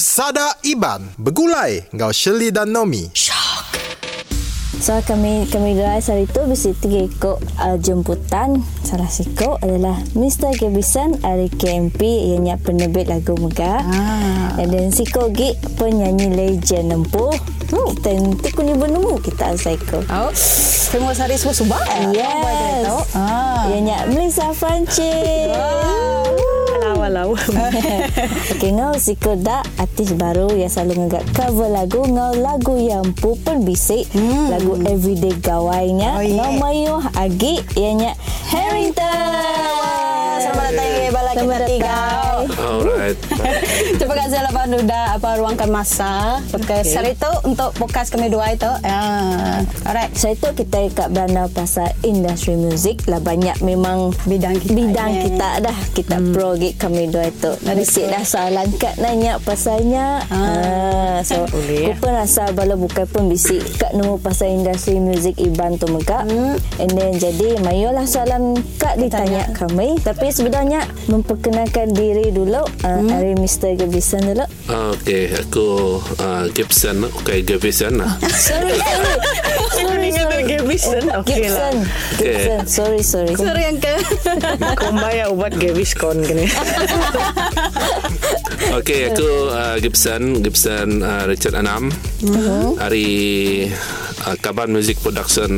Sada Iban Bergulai Ngau Shirley dan Nomi So kami kami dua hari itu bisa tiga ikut uh, jemputan salah siko adalah Mr. Gabison dari KMP yang nyak penerbit lagu Megah. Ah. Dan siko Gi penyanyi legend nempuh. Oh. Kita nanti kuni benemu kita siko. Oh. Semua sari semua subah. Yes. Ah. Yang nyak Melissa Francis. Wow walau. Okey, ngau siko dak artis baru yang selalu ngagak cover lagu ngau lagu yang pupun bisik hmm. lagu everyday gawainya oh, yeah. ngau mayu agi ianya Harrington. Selamat datang Bala Kita Tiga. Alright. Terima kasih lah Pak Nuda apa ruangkan masa okay. Seri itu untuk podcast kami dua itu. Ya. Alright. Saya itu kita ikat beranda pasal industri muzik lah banyak memang bidang kita. Bidang yeah. kita dah kita hmm. pro gig kami dua itu. Sik dah soalan kat nanya pasalnya. Ah. Uh, so aku pun rasa bala bukan pun bisik kat nemu pasal industri muzik Iban tu muka. Hmm. And then jadi mayolah soalan kat ditanya kami tapi sebenarnya memperkenalkan diri dulu uh, hmm. dari Mr. Gibson dulu. Uh, Okey, aku uh, Gibson. Okey, Gibson lah. sorry, sorry. sorry, sorry. Gibson. Okay Gibson. Lah. Gibson. Okay. Sorry, sorry. Sorry, Uncle. Kau bayar ubat Gibson kini. Okey, aku uh, Gibson. Gibson uh, Richard Anam. Uh-huh. Hari uh, Kaban Music Production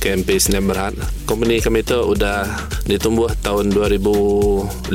KMP Sdn Berhad. Company kami tu sudah ditumbuh tahun 2015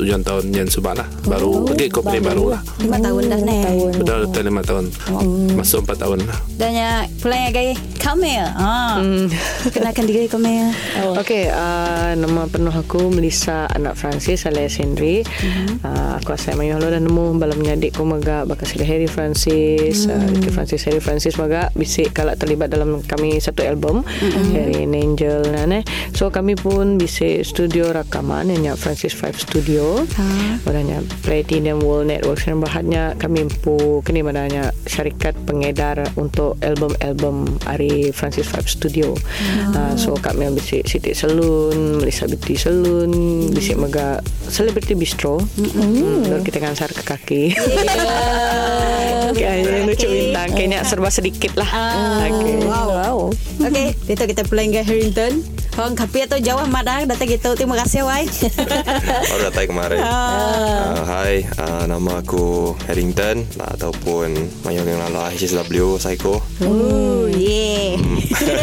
ujian tahun yang subah lah. Baru oh, okay, company baru, baru lah. Lima tahun dah ni. Sudah oh. lima tahun. Oh. Masuk empat tahun lah. Dan ya, pulang lagi Kamil. Ah. Hmm. Kenalkan diri Kamil. Oh. Okey, uh, nama penuh aku Melissa anak Francis alias Henry. Uh-huh. Uh, aku asal Mayuh dan nemu balam menyadik ku maga bakal Harry Francis, uh, hmm. uh, Francis Harry Francis maga bisik kalau terlibat dalam kami satu album hmm. Harry and Angel nah, eh. So kami pun bisik studio rakaman yang Francis Five Studio. Ha. Wadahnya Platinum World Network yang bahannya kami pu kini madanya syarikat pengedar untuk album-album Ari Francis Five Studio. Ha. Uh, so kami bisik City Saloon, Melissa Beauty Saloon, bisik maga Celebrity Bistro. Hmm. Hmm. kita kan sar ke kaki. Yeah. okay, okay. lucu bintang. Kayaknya serba sedikit lah. Uh, okay. Wow. wow. Okay, itu kita pulang ke Harrington. Hong kapi atau jauh madang datang gitu. Terima kasih Wai. Baru datang kemarin. Uh. Uh, hai, uh, nama aku Harrington lah, ataupun Mayong yang lala HSW Psycho. Oh, yeah. Hmm.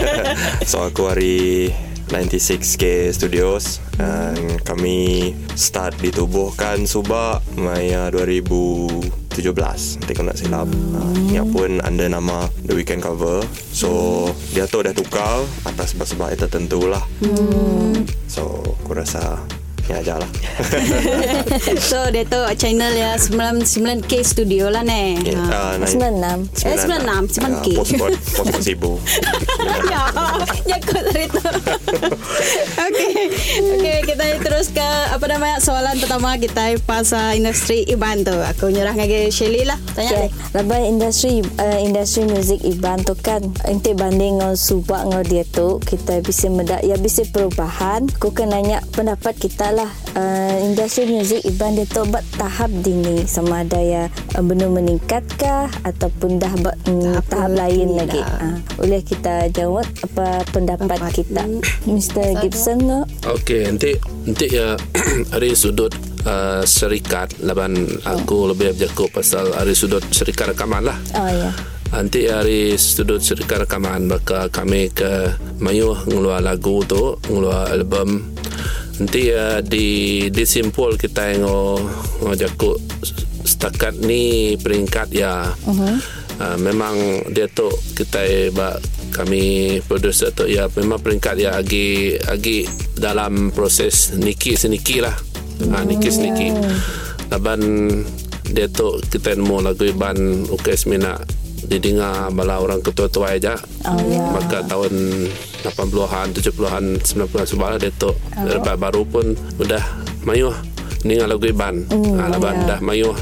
so aku hari 96K Studios dan kami start ditubuhkan Subak Maya 2017 nanti kau nak silap hmm. yang pun under nama The Weekend Cover so dia tu dah tukar atas sebab-sebab yang tertentu lah hmm. so aku rasa Ya aja lah. So dia tu channel ya 99K studio lah ne yeah, uh, 96 Eh 96 9K uh, Post-post Post-post ibu Ya Nyakut dari tu. Okay Okay kita terus ke Apa namanya Soalan pertama kita Pasal industri Iban tu. Aku nyerah dengan Shelly lah. Tanya okay. Lepas industri uh, Industri muzik Iban tu kan Nanti banding dengan Subak dengan dia tu Kita bisa medak Ya bisa perubahan. Aku kena nanya Pendapat kita lah uh, industri muzik Iban dia tu buat tahap dini sama ada ya uh, benar meningkatkah ataupun dah buat um, tahap, tahap lain lagi. Uh, boleh kita jawab apa pendapat Tempat kita Mr. Gibson no? Okey, nanti nanti ya dari sudut uh, syarikat laban oh. aku lebih berjaku pasal dari sudut syarikat rekaman lah. Oh ya. Yeah. Nanti hari sudut syarikat rekaman maka kami ke Mayu ngeluar lagu tu, ngeluar album nanti uh, di disimpul kita yang ngajakku setakat ni peringkat ya. Uh-huh. uh, memang dia tu kita ba kami producer tu ya memang peringkat ya agi agi dalam proses niki seniki lah. Uh, niki seniki laban dia tu kita nemu lagu Iban UKS Mina didengar bala orang ketua-tua aja oh, yeah. maka tahun 80-an, 70-an, 90-an sebab dia tu oh. baru pun udah mayuh ni lagu Iban. Mm, ha, Laban yeah. dah mayuh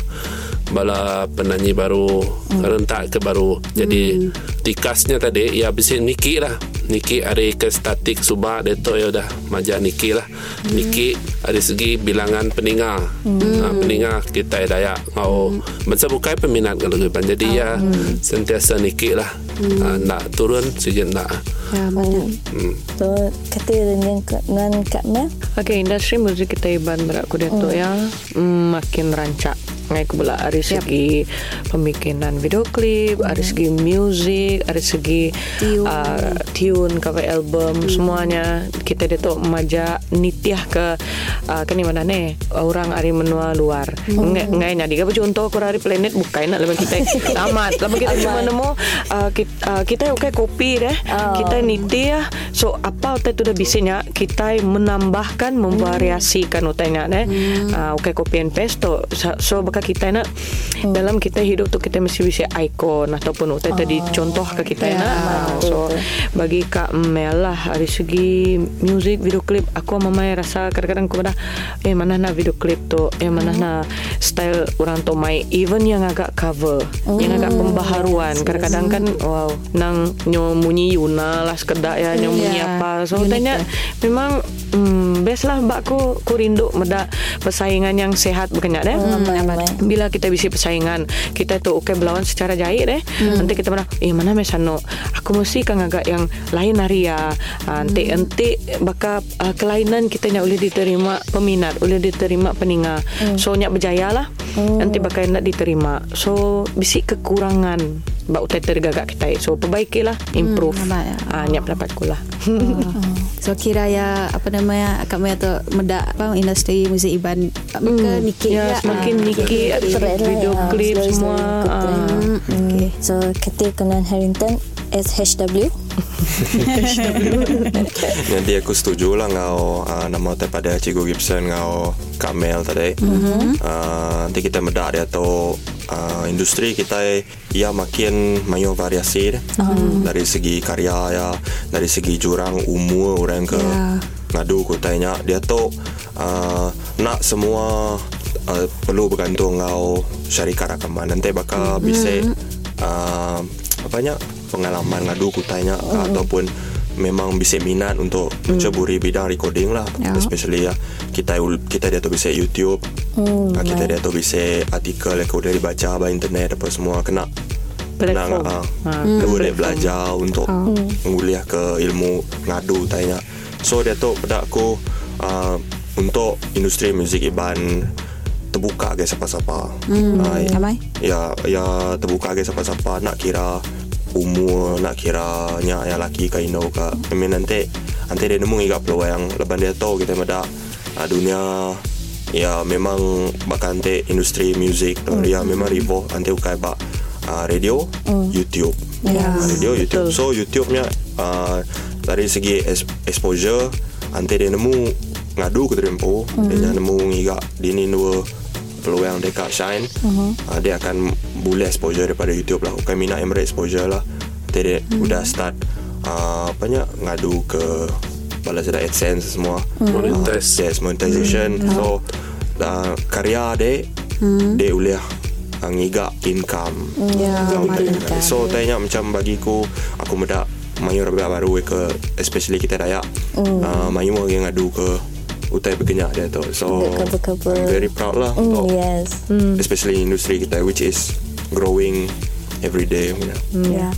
bala penyanyi baru mm. rentak ke baru. Jadi mm. tikasnya tadi ya bisa Niki lah. Niki hari ke statik subah dia tu ya dah majak Niki lah. Niki dari segi bilangan peninga. Ha, peninga kita daya ngau macam bukan peminat kalau gitu. Jadi ya sentiasa Niki lah. Ha, nak turun sikit nak. Ya, banyak. Hmm. So, kata dengan dengan Kak Mel. Okay, industri muzik kita iban berat ku Dato' ya mm, makin rancak. Ngai ku pula dari segi pembikinan video klip, dari segi music, dari segi uh, tune, cover album, semuanya. Kita Dato' majak nitiah ke uh, ke ni mana ni? Orang hari menua luar. Ngai ngai nyadi ke? Contoh ku hari planet bukan nak lebih kita tamat. Lebih kita cuma nemu uh, kita, uh, kita okay kopi deh. Oh. Kita nitiah. So apa utai tu dah bisanya kita menambahkan memvariasikan utainya deh. Uh, okay copy and tu. So, so baka kita nak dalam kita hidup tu kita mesti bisa ikon ataupun utai tadi contoh ke kita Ya, nak. So bagi Kak Mel lah dari segi music video klip aku sama Mai rasa kadang-kadang aku dah eh mana nak video klip tu? Eh mana nak style orang tu Mai? Even yang agak cover yang agak pembaharuan. kadang-kadang kan wow nang nyo munyi Yuna lah sekedar ya nyo munyi Ya, apa. So tanya lah. memang hmm, best lah mbak ku ku rindu meda persaingan yang sehat bukannya deh amai. bila kita bisa persaingan kita tu okay berlawan secara jahit deh nanti kita pernah eh mana mesano aku mesti kan agak yang lain hari ya. Nanti nanti baka uh, kelainan kita nak boleh diterima peminat boleh diterima peninga. So nyak berjaya lah. Nanti bakal nak diterima. So bisi kekurangan bak utai tergagak kita so perbaikilah improve Hmm, nampak ya. ah nyak pendapatku lah. So kira ya apa namanya Kak Maya tu medak apa industri muzik iban ke Niki ya semakin niki Trend lah video ya, klip slowly, semua ah. trend. Okay. So, kata Conan Harrington SHW. Nanti aku setuju lah ngau uh, nama tu pada Cikgu Gibson ngau Kamel tadi. Mm-hmm. Uh, nanti kita medak dia tu uh, industri kita ia makin mayo variasi deh. dari segi karya ya, dari segi jurang umur orang ke Ya. Ngadu ku tanya dia tu uh, nak semua uh, perlu bergantung ngau syarikat rakaman nanti bakal bisa uh, apa nya pengalaman ngadu ku tanya uh, ataupun memang bisa minat untuk menceburi bidang recording lah. Ya. especially ya kita kita dia tu bisa YouTube. Hmm, uh, kita dia tu bisa artikel yang kau dari baca by internet apa semua kena Platform. kena uh, Ha, perlu dia belajar untuk menguliah ke ilmu ngadu tanya so dia tu pada aku uh, untuk industri muzik iban terbuka ke siapa-siapa. Hmm, Ah, Amai? ya ya terbuka ke siapa-siapa. Nak kira umur nak kira nya yang laki ke indo ke. I mean, nanti nanti dia nemu igak peluang lepas dia tahu kita meda uh, dunia ya memang bakal nanti industri muzik. Tu ya memang rivo nanti ukai bak uh, radio YouTube. Ya. Ah, radio YouTube. So YouTube-nya uh, dari segi es- exposure nanti dia nemu ngadu ke tempo dia nemu ngigak dini dua peluang dekat shine. Uh, dia akan boleh exposure daripada YouTube lah. Bukan minat yang exposure lah. Nanti dia udah start uh, apa nya ngadu ke balas ada AdSense semua. Monetize. uh, yes monetization. So uh, karya dia dia boleh uh, ngigak income. Income, so tanya macam bagiku aku medak mayu rabia baru ke especially kita dayak uh, mayu mau yang ngadu ke utai berkenyak dia tu so cover-cover. I'm very proud lah Mm, untuk yes. especially industri kita which is growing every day you know. Ya.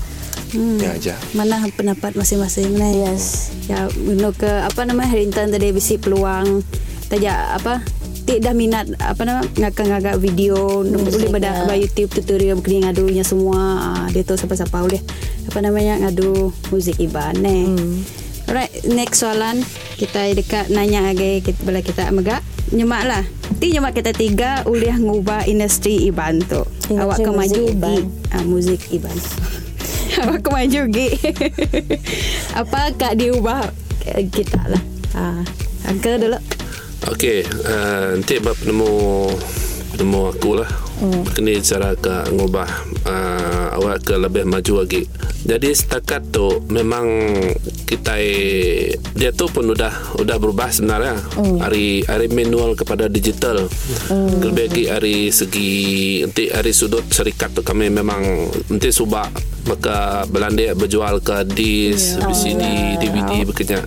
ya aja Mana pendapat masing-masing nah. Yes. Ya, guna ke apa nama Harrington tadi bisi peluang tajak apa tidak minat apa nama ngagak-ngagak video boleh pada ya. ba YouTube tutorial kini ngadunya semua ah, dia tu siapa-siapa boleh apa namanya ngadu muzik iban eh. Alright, next soalan kita dekat nanya lagi kita bila kita megak nyemak lah. Ti nyemak kita tiga uliah ngubah industri iban tu. Industri Awak ke muzik maju iban. gi ah, muzik iban. Awak ke maju gi. Apa kak diubah eh, kita lah. Ah, angka dulu. Okey, uh, nanti bab penemu penemu aku lah. Hmm. Kena cara ke ngubah uh, awak ke lebih maju lagi. Jadi setakat tu memang kita dia tu pun udah udah berubah sebenarnya. Hmm. Hari hari manual kepada digital. Hmm. Lebih lagi hari segi nanti hari sudut syarikat tu kami memang nanti subak maka Belanda berjual ke dis, Ya. VCD, DVD berkenyak.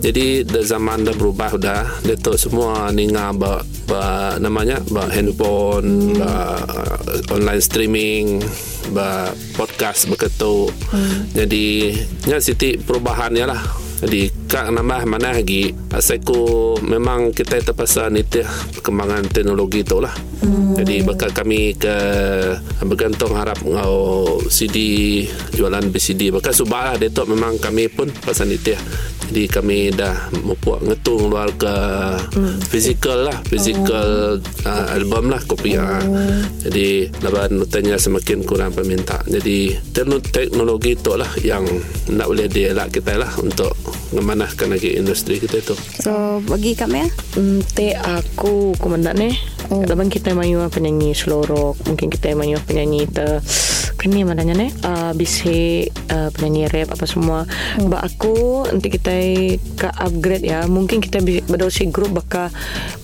Jadi dah zaman dah berubah dah. Dia tu semua ninga ba, ba namanya ba handphone, ba uh, online streaming, podcast begitu. Jadi nya siti perubahannya lah. Jadi kak nambah mana lagi Asalku memang kita terpaksa nitih perkembangan teknologi tu lah hmm. Jadi bakal kami ke Bergantung harap ngau CD Jualan BCD Bakal subah lah Dia tu memang kami pun pasal nitih jadi kami dah membuat ngetung luar ke hmm. physical lah physical oh. uh, album lah kopi oh. jadi laban tanya semakin kurang peminta jadi teknologi tu lah yang nak boleh dielak kita lah untuk memanahkan lagi industri kita tu So bagi kami ya Hmm, te aku komandan ni. Oh. Laban kita mayu penyanyi slow rock, mungkin kita mayu penyanyi te kini mananya ni uh, bisa uh, penyanyi rap apa semua. Hmm. Ba aku nanti kita ke upgrade ya. Mungkin kita bisa berdosi grup baka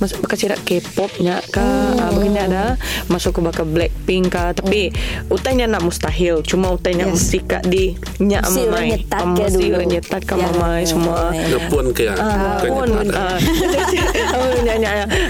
mas, baka cirak K-pop nya ka hmm. uh, begini ada masuk ke baka Blackpink ka tapi hmm. utanya nak mustahil. Cuma utanya yes. mesti kak di nya Mesti orang mamai. nyetat Ah, ke Mesti dulu. ke Ya. mamai semua. Ngepun ke ya Bukan Ngepun ah.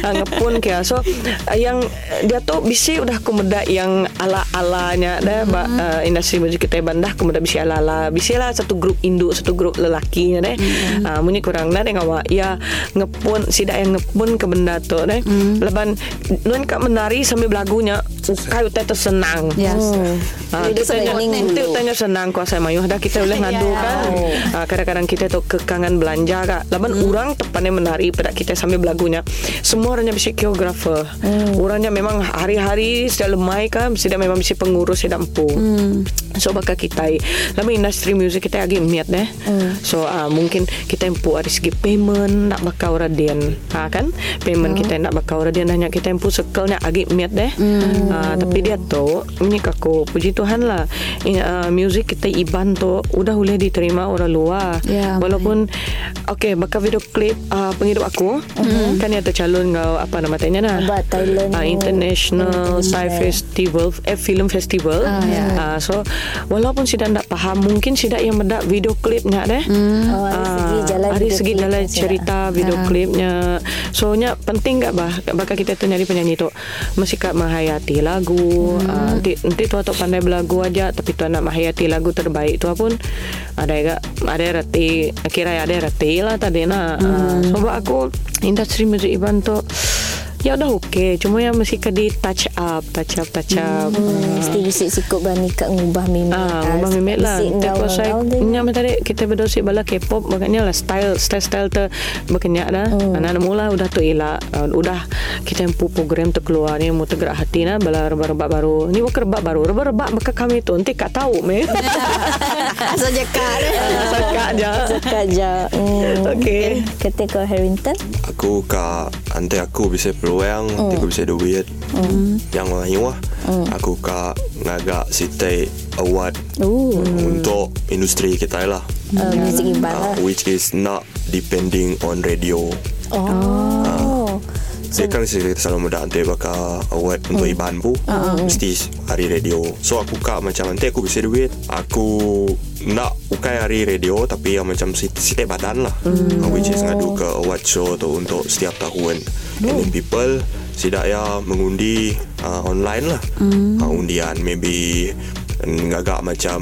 Ah, ngepun kaya so ah, yang dia tu bisa udah kumeda yang ala-alanya. Dah ba, ah, industri muzik kita bandah kumeda bisa ala-ala. Bisa lah satu grup induk satu grup lelaki deh. Ah muni kurang nah dengan awak. Ya ngepun sida yang ngepun ke benda tu deh. Leban nun kak menari sambil belagunya kayu teh senang Yes Ah, Jadi kita tanya, dulu. tanya senang kuasa mayuh dah kita boleh ngadu Ya. kan. Ah, kadang-kadang kita tu kekangan belanja kak. Laban orang tepannya menari pada kita sambil belagunya. Semua orangnya bisa koreografer. Orangnya memang hari-hari sudah lemai kan, sudah memang bisa pengurus sudah empu. So bakal kita Lalu industri music kita lagi miat deh. So ah, mungkin kita empu dari segi payment nak bakal radian. Ha kan? Payment kita nak bakal radian hanya kita empu sekelnya lagi miat deh. Ah, tapi dia tu ini aku puji Tuhan lah. Uh, music kita Iban tu udah boleh diterima orang luar. Ya, Walaupun okay bakal video klip uh, penghidup aku kan dia tercalon kau apa nama tanya nah. Buat Thailand Ah, international Thai festival eh film festival. Ah, ya. Ah, so walaupun sudah tak faham mungkin sudah yang mendak video klipnya deh. Oh, dari segi jalan dari video segi jalan macam cerita video Ah. klipnya so nya penting gak bah bakal kita tu nyari penyanyi tu mesti kak menghayati lagu ah, nanti nanti tu atau pandai belagu aja tapi tu nak menghayati lagu terbaik tu pun ada gak ada reti kira ada reti lah tadi nah Ah, so buat aku industri musik Iban tu ya udah okey cuma yang mesti ke di touch up touch up touch up Hmm, Mesti bisik sikut bani kat ngubah mimik Ah, Mama Mimet lah. Bisik Tapi saya Nya tadi kita berdosi bala K-pop makanya lah style style style tu berkenyak dah. Hmm. Anak mula udah tu elak. Uh, udah kita empu program tu keluar ni mu tergerak hati nah bala rebak-rebak baru. Ni bukan rebak baru. Rebak-rebak maka kami tu nanti kak tahu me. Asal jekak deh Sakak je. Sekat je hmm. Okey. Kata kau Harrington Aku ka Ante aku bisa peluang mm. Aku bisa duit mm. Yang lain lah mm. Aku ka Ngagak sitai award Ooh. Untuk industri kita lah uh, Music lah uh, Which is not depending on radio Oh Dia kan saya selalu muda. Ante bakal award untuk Iban pun Mesti hari radio. So aku kak macam Ante aku bisa duit. Aku nak ukai hari radio Tapi yang macam sitai badan lah. Uh, Which is ngadu ke award show tu Untuk setiap tahun. And then people Sidak ya mengundi uh, online lah. Uh, Undian maybe Ngagak macam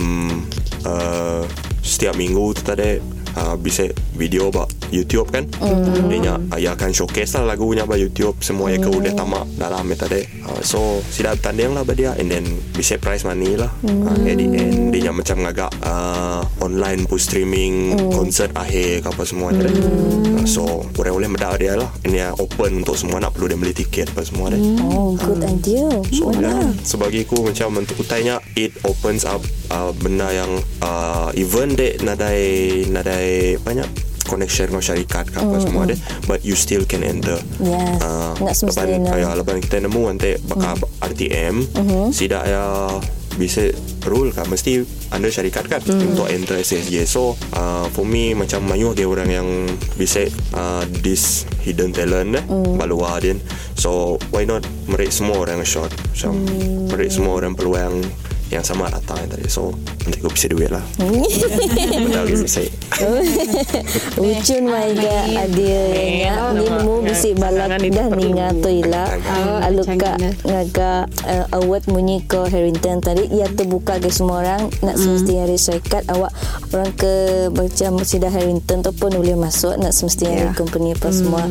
uh, Setiap minggu tu tadi uh, Bisa video ba YouTube kan? Mm. Dia uh, ya akan showcase lah lagunya ba YouTube Semua yang kau udah tamak dalam itu tadi uh, So sidak tanding lah ba dia. And then bisa prize money lah. Mm. uh, At the end Dia macam ngagak uh, Online pu streaming mm. Konsert akhir apa semua mm. tadi uh, So boleh-boleh medak dia lah. Ini open untuk semua nak perlu dia beli tiket apa semua tadi Oh good idea. So yeah. Sebagai aku macam untuk utainya it opens up uh, benda yang uh, even dek nadai nadai banyak connection dengan syarikat ke apa semua deh but you still can enter. Yes. uh, Nak semestinya. lepas, ya, lepas kita nemu nanti bakal RTM sidak ya bisa rule kan mesti anda syarikat kan untuk enter SSJ so uh, for me macam mayu dia orang yang bisa uh, this hidden talent eh baluar din so why not merik semua orang shot so merik semua orang peluang yang sama datang yang tadi. So nanti aku bisa duit lah. Padahal dia saya Ucun mai ga adia nya ni nemu bisi balak dah ninga tu ila alu ka ngaga awat munyi ko Harrington tadi ia tu buka ke semua orang nak semestinya hari syarikat awak orang ke macam Sida Harrington tu pun boleh masuk nak semestinya yeah. company apa semua.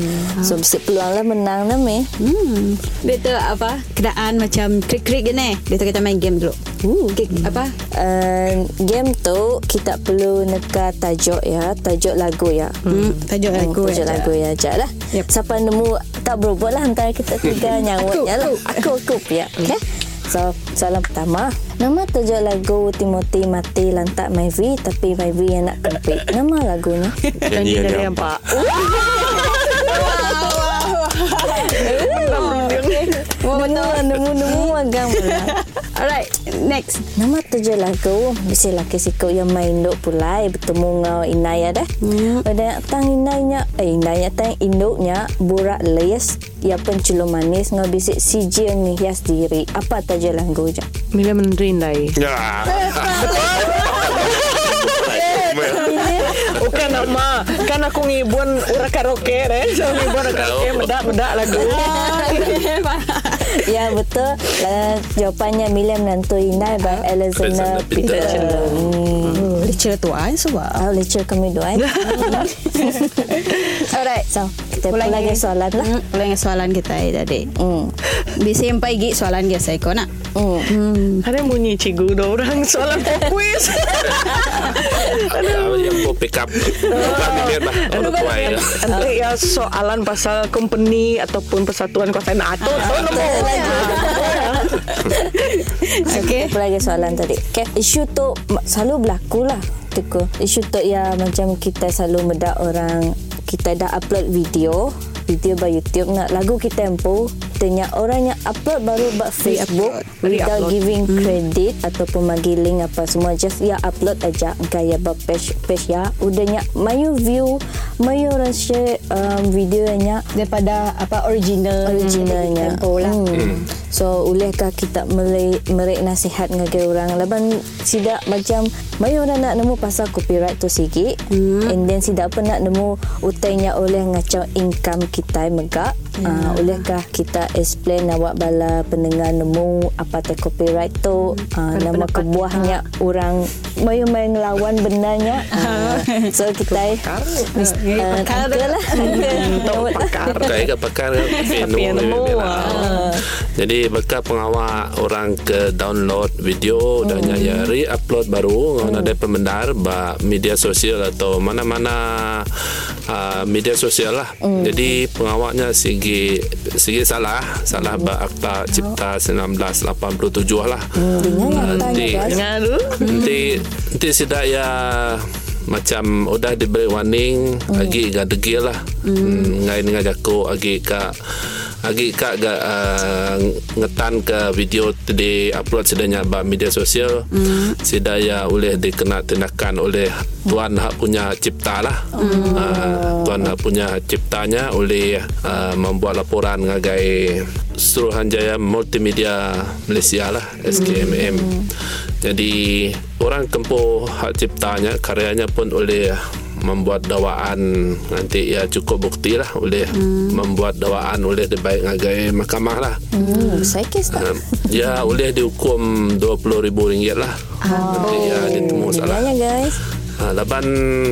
So bisi peluang lah menang nama eh. Hmm. Dia tu apa? Kedaan macam krik-krik gini. Dia tu kita main game dulu. Uh. apa? Uh, game tu kita perlu neka tajuk ya tajuk lagu ya Hmm. Tajuk Hmm, lagu. Tajuk ya. lagu ya Ajak lah Yep. Siapa nemu Tak berubah lah Antara kita tiga Nyawut ya lah Aku aku ya Okay So soalan pertama Nama tajuk lagu Timothy mati lantak Myvi Tapi Myvi yang nak kempit Nama lagunya Janji dari yang pak. Nemu nemu nemu Agang pula Alright, next. Nama tajuk lagu Mesti laki siku yang main duk pulai Bertemu ngau Inai ada. Hmm. Ada tang Inainya Eh Inainya tang induknya Burak les. Ya penculung manis. Ngau bisik siji yang hias diri. Apa tajuk lagu je Mila menerindai. Ya. Bukan nama Kan aku ngibun Ura karaoke deh So ngibun ura karaoke Medak-medak lagu Ya betul uh, Jawapannya Mila menantu Inai By Alexander Alexander Peter. Peter hmm. Oh, lecture tu ah sebab. Oh, lecture kami dua eh. Alright. So, kita pun lagi soalan lah. Hmm, ulang yang soalan kita eh, tadi. Hmm. Bisa yang pagi soalan dia saya kau nak. Hmm. Hmm. Ada bunyi cikgu Dua orang soalan kuis Ada yang mau pick up. Biar lah. Tua ya. Nanti ya soalan pasal company Ataupun persatuan kuasa tu nombor Okay. Apa lagi soalan tadi? Okay. Isu tu selalu berlaku lah. Tuku. Isu tu ya macam kita selalu medak orang kita dah upload video video by YouTube nak lagu kita empu tanya orang yang upload baru buat Facebook without Re-upload. giving credit ataupun bagi link apa semua just ya upload aja kaya buat page page ya udahnya mayu view mayu orang share um, videonya Daripada apa original originalnya. tempo lah. Hmm. So ulehkah kita merek, nasihat ngage orang laban sidak macam mai orang nak nemu pasal copyright tu sikit hmm. and then sidak apa nak nemu utainya oleh ngacau income kita megak. Yeah. uh, olehkah kita explain awak bala pendengar nemu apa te copyright tu uh, nama kebuahnya orang mayu main ngelawan benarnya uh, so kita mis- uh, pakar angka lah pakar Pakai ke pakar nemu ah. Jadi bekal pengawal orang ke download video dan Hmm. ya re-upload baru hmm. ada pembenar ba media sosial atau mana-mana uh, media sosial lah. Hmm. Jadi pengawalnya segi segi salah salah ba akta cipta 1987 lah. dengar yang Nanti nanti nanti sidak ya macam udah diberi warning hmm. lagi ga degil lah hmm. ngai dengan jago agi ka agi ka ga uh, ngetan ke video di upload sedanya ba media sosial hmm. sida ya oleh dikena tindakan oleh tuan hak punya cipta lah hmm. uh, tuan hak punya ciptanya oleh uh, membuat laporan ngagai Suruhanjaya Multimedia Malaysia lah SKMM jadi orang kempuh hak ciptanya karyanya pun oleh membuat dakwaan nanti ya cukup bukti lah oleh hmm. membuat dakwaan oleh dibaik ngagai mahkamah lah. Hmm, saya kes tak? Um, ya oleh dihukum RM20,000 lah. Nanti ya ditemu salah. guys Ha, laban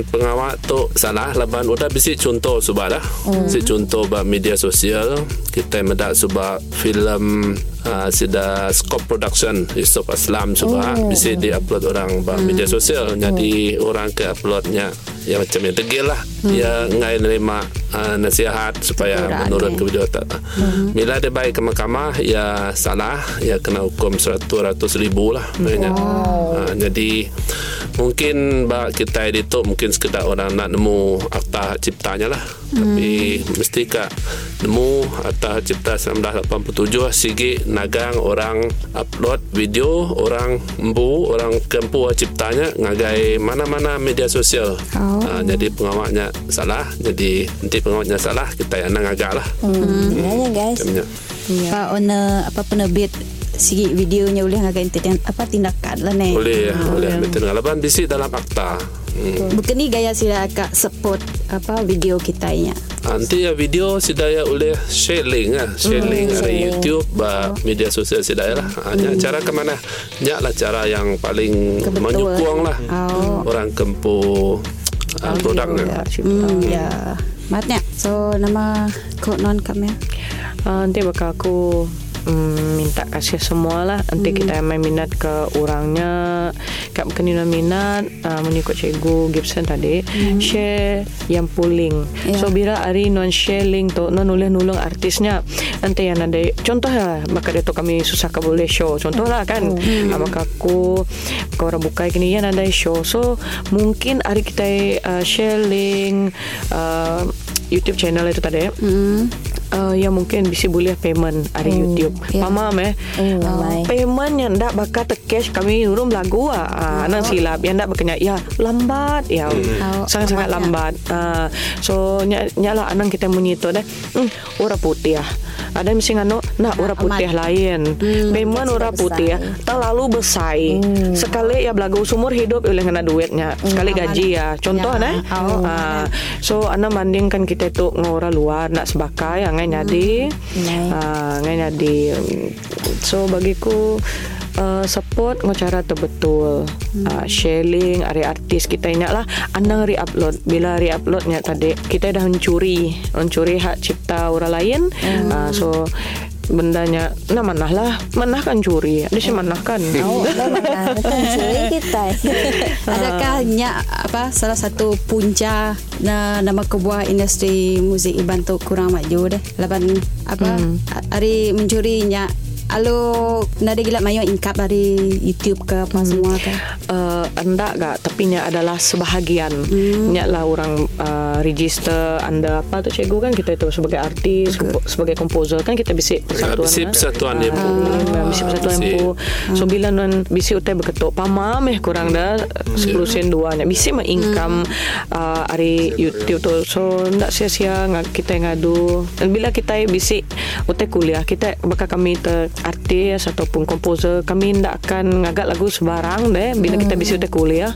pengawal tu salah laban udah bisi contoh subah dah mm. si contoh ba media sosial kita medak subah filem uh, sida scope production Yusof Aslam subah mm. bisi di upload orang ba media sosial jadi orang ke uploadnya ya macam yang tegil lah mm. ya ngai nerima uh, nasihat supaya Teguran, menurun eh. ke video tak mm. bila dia baik ke mahkamah ya salah ya kena hukum 100 ribu lah banyak uh, jadi mungkin bak kita itu mungkin sekedar orang nak nemu akta hak ciptanya lah hmm. tapi mesti kak nemu akta hak cipta 1987 sigi nagang orang upload video orang embu orang kempu hak ciptanya ngagai mana-mana media sosial Oh. uh, jadi pengawalnya salah jadi nanti pengawalnya salah kita yang ngagak lah hmm. Dengarnya guys Macamnya. Apa owner apa penerbit segi videonya boleh ngagak inti apa tindakan lah nih. Boleh, boleh. Betul. Ngalaban bisi dalam akta. Hmm. Bukan ni gaya sila agak support apa video kita nya. Nanti ya video sidaya oleh share link ah, share link ada YouTube, ba media sosial sidaya lah. Hanya cara ke mana? Nya lah cara yang paling Kebetul. menyukuang lah Oh. orang kempu uh, produknya. Ya, Hmm, ya. Matnya. So nama kok non kami. Uh, nanti bakal aku mm, minta kasih semua lah nanti Hmm. kita main minat ke orangnya kat kenina minat uh, mengikut cikgu Gibson tadi share yang pooling Ya. so bila hari non share link tu non boleh nulung artisnya nanti yang ada contoh lah maka dia tu kami susah ke boleh show contoh lah kan hmm. maka aku kau orang buka gini yang ada show so mungkin hari kita uh, share link uh, YouTube channel itu tadi Hmm. Uh, yang mungkin bisa boleh payment ada YouTube. ya. Mama meh. Hmm, mai. Payment yang tak bakal te cash kami urung lagu ah. Uh, anak silap yang tak berkenya ya lambat ya. Oh, Sangat-sangat lambat, lambat. Uh, so ny- nyala anak kita menyito deh. Hmm, ora putih ah. Ada mesti ngano nak ora putih lain. Payment ora putih ah. Terlalu besar. Sekali ya belagu sumur hidup boleh kena duitnya. Sekali gaji ya. Contoh Ya. nah. Oh. Ah, so anak bandingkan kita tu ngora luar nak sebakai yang ngai nyadi Ngai. ah ngai nyadi so bagiku uh, support ngo cara tu betul uh, sharing ari artis kita ingat lah. Anang re-upload. Bila re-uploadnya tadi kita dah mencuri. Mencuri hak cipta orang lain. Uh, so bendanya. Nah manah lah. Manah kan curi. Ada sih manah kan? Oh, mana kan curi kita. Adakah nya apa salah satu punca na nama kebuah industri muzik iban tu kurang maju deh. Laban apa a- hari mencuri nya Alo nada gila mayo income dari YouTube ke apa semua ke. uh, anda gak tapi nya adalah sebahagian. Hmm. nya lah orang uh, register anda apa tu cikgu kan kita itu sebagai artis kompo- sebagai komposer kan kita bisi persatuan bisi kan? persatuan Ah, Empu. ah, bisi persatuan empu so bila non bisi utai berketuk pama meh kurang dah 10 sen dua nya. Bisi mah income uh, hari YouTube tu. So ndak sia-sia kita ngadu. Dan bila kita bisi utai kuliah kita bakal kami ter artis ataupun komposer kami ndak akan ngagak lagu sebarang deh bila kita bisi utai kuliah.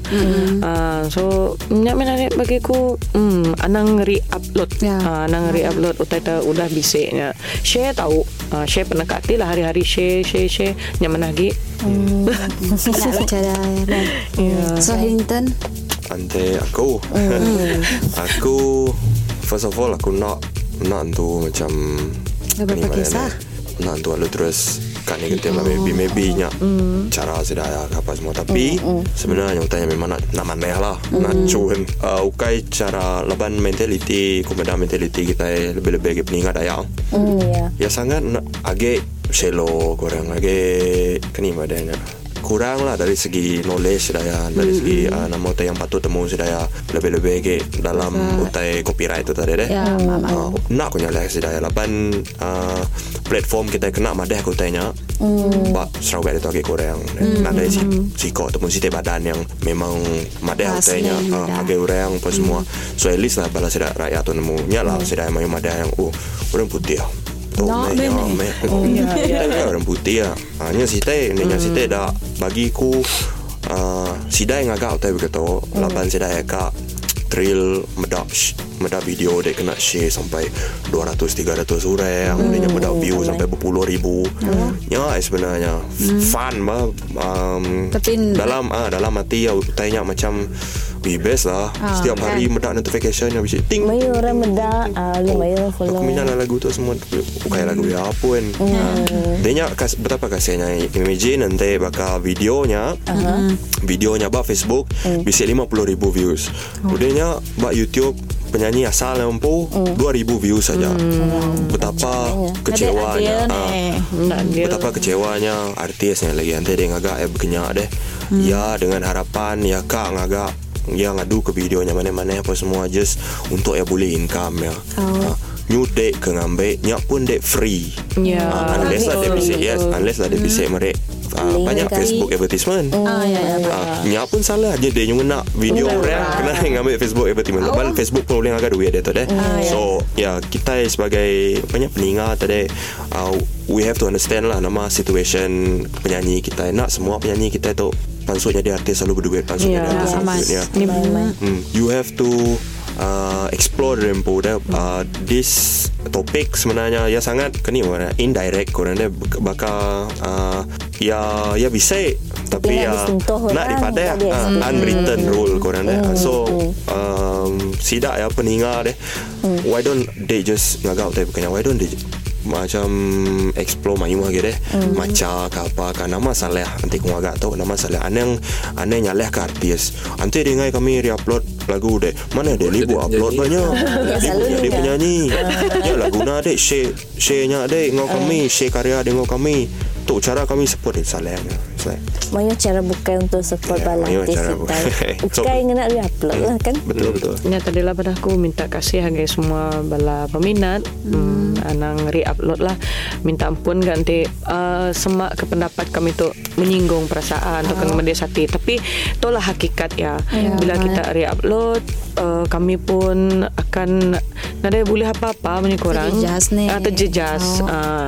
Uh, so nya menarik bagiku hmm, anang re-upload. Ya. uh, anang re-upload utai ta udah bisi nya share tahu uh, share pernah kati lah hari-hari share share share. Nya menagi Nak cara Ya. So Hinton? Ante aku. Aku First of all aku nak Nak tu macam Dah berapa kisah? ni, Nak tu lalu terus Kan ni kata maybe Maybe nya Cara sedaya apa semua. Tapi Sebenarnya utanya memang nak Nak maneh lah. Nak cuan uh, Ukai cara Laban mentality Kumeda mentality kita Lebih-lebih Peningat daya. Hmm, ya. Ya sangat agak shallow kurang agak kini madanya kurang lah dari segi knowledge sedaya dari segi uh, nama utai yang patut temu sedaya lebih-lebih agak dalam utai copyright tu tadi deh. Ya, mama. uh, nak aku nyala sedaya lapan uh, platform kita kena madeh aku tanya Ba Sarawak itu agak kurang. Nak dari si, siko ataupun si badan yang memang madeh aku tanya uh, dah. agak orang apa semua. So at least lah bala sedak rakyat tu nemu. Nyala sedak yang madeh yang oh orang putih Oh, meh, meh, ya, meh. Oh, Kita kan orang putih lah. Hanya si teh, ni si teh dah bagi ku uh, si dah yang agak utai begitu. Lapan si dah agak thrill medak medak video dia kena share sampai 200 300 orang. Hmm. dia medak view sampai berpuluh ribu. Ya eh, sebenarnya. Fun bah um, Tapi- dalam ah dalam hati ya tanya macam Wih best lah. Setiap hari medak notification yang bisa Ting. Mai orang meda, ah, lu mai orang follow. Aku minat lah lagu tu semua Bukan lagu dia apa kan. Dia nya kas, Betapa kasihnya. Imagine nanti bakal videonya Videonya bak Facebook Bisa 50 ribu views. Dia nya bak YouTube Penyanyi asal yang mampu 2 ribu views saja. Betapa kecewanya. ah. nak dia Betapa kecewanya artisnya lagi. Nanti dia ngagak eh berkenyak deh. Ya dengan harapan Ya kak ngagak. Ya ngadu ke videonya mana-mana apa semua Just untuk ya boleh income ya. Oh. New date ke ngambil Nyak pun date free. Ya, Ah, Unless lah dia bisa Yes. Unless lah dia bisa merek uh, banyak kali. Facebook advertisement. Ah, ya, ya. Ah, Nya pun salah je dia yang nak video rap kena ambil Facebook advertisement. Lepas Facebook pun boleh agak duit dia tu deh. So ya kita sebagai banyak pendengar tadi uh, we have to understand lah nama situation penyanyi kita nak semua penyanyi kita tu pansut jadi artis selalu berduit pansut Ya, jadi artis selalu berduit ya. Main-main. Hmm, you have to uh, explore rempo dah uh, this topik sebenarnya ya sangat kini mana indirect korang dia bak- bakal uh, ya ya bisa tapi ya nak orang, daripada uh, explain. unwritten rule korang dia Hmm, so hmm. um, sidak ya peningat deh Hmm. why don't they just ngagau teh bukannya why don't they macam explore mayu lagi deh Hmm. maca ke apa kan nama salah nanti kau agak tahu nama salah aneh aneh nyaleh ke artis. Nanti dia ngai kami re-upload lagu deh mana dia ni buat upload banyak. Ya, dia, selalu dia ni. Kan. penyanyi ya lagu na deh share share nya deh ngau kami share karya deh ngau kami. Tu cara kami support dia salah Like, Mayu cara bukan untuk support Ya, bala Mayu artis cara bukan. Bukan yang nak re-upload lah kan. betul betul Ya tadilah pada aku minta kasih hargai semua bala peminat hmm. anang re-upload lah minta ampun ganti uh, semak ke pendapat kami tu menyinggung perasaan atau oh. mendesati tapi itulah hakikat ya Ya, bila kita re-upload uh, kami pun akan nada boleh apa-apa punya kurang Terjejas ni. Ah, terjejas Oh. uh,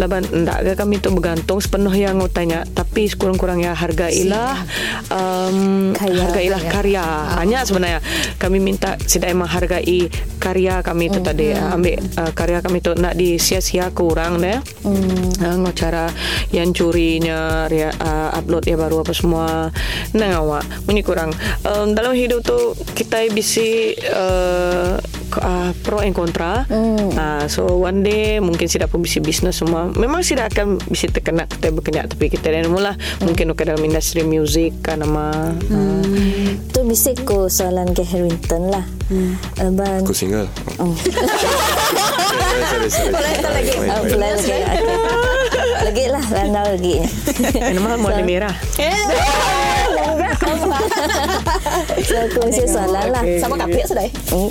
laban ndak ke kami tu bergantung sepenuh yang tanya tapi sekurang-kurangnya hargailah um, Karya. hargailah karya. hanya sebenarnya kami minta tidak menghargai karya kami itu tadi ambil uh, karya kami itu nak disia-sia ke orang deh uh, ngau cara yang curinya ria, uh, upload ya baru apa semua. Nang awak bunyi kurang. Um, dalam hidup tu kita bisa uh, uh, pro and kontra uh, so one day mungkin tidak pun bisa bisnes semua. Memang tidak akan bisa terkena kita berkenyak tapi kita dan mula. Mungkin ke dalam industri muzik kan nama uh, Tu bisa ko soalan ke Harrington lah. Hmm. Abang aku single. Oh. sorry sorry sorry. Lagi? Ah. Pelai lagi. Lagi lah lagi. Nama warna merah So aku mesti soalan lah Okay. Sama kapit sudah. Hmm.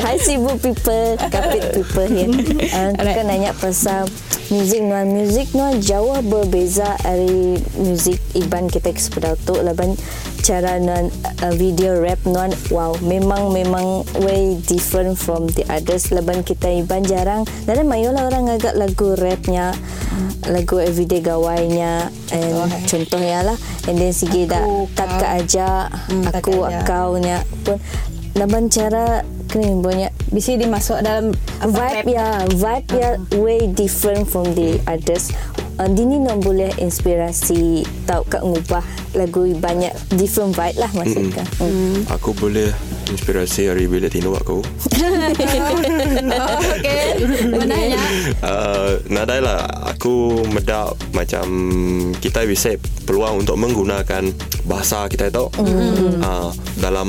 Hi sibuk people Kapit people here uh, Aku kan nanya pasal Muzik nuan Muzik nuan jauh berbeza. Dari muzik Iban kita sepeda tu Laban cara nuan uh, video rap nuan Wow memang memang way different from the others. Laban kita Iban jarang. Dan mayolah orang agak lagu rapnya Lagu everyday gawainya. And Contohnya lah. And then sige dah Aku, Tak ke ajak Hmm, Aku ke ajak. kau nya pun. Laban cara Kena banyak Bisa dimasuk dalam vibe ya vibe ya way different from the others uh, Dini nak boleh inspirasi tahu kat ngubah lagu banyak different vibe lah maksudnya mm. mm. Aku boleh inspirasi dari bilik tidur aku. Okay. Menanya. Uh, nadai lah aku medap macam kita bisa peluang untuk menggunakan bahasa kita itu mm. uh, dalam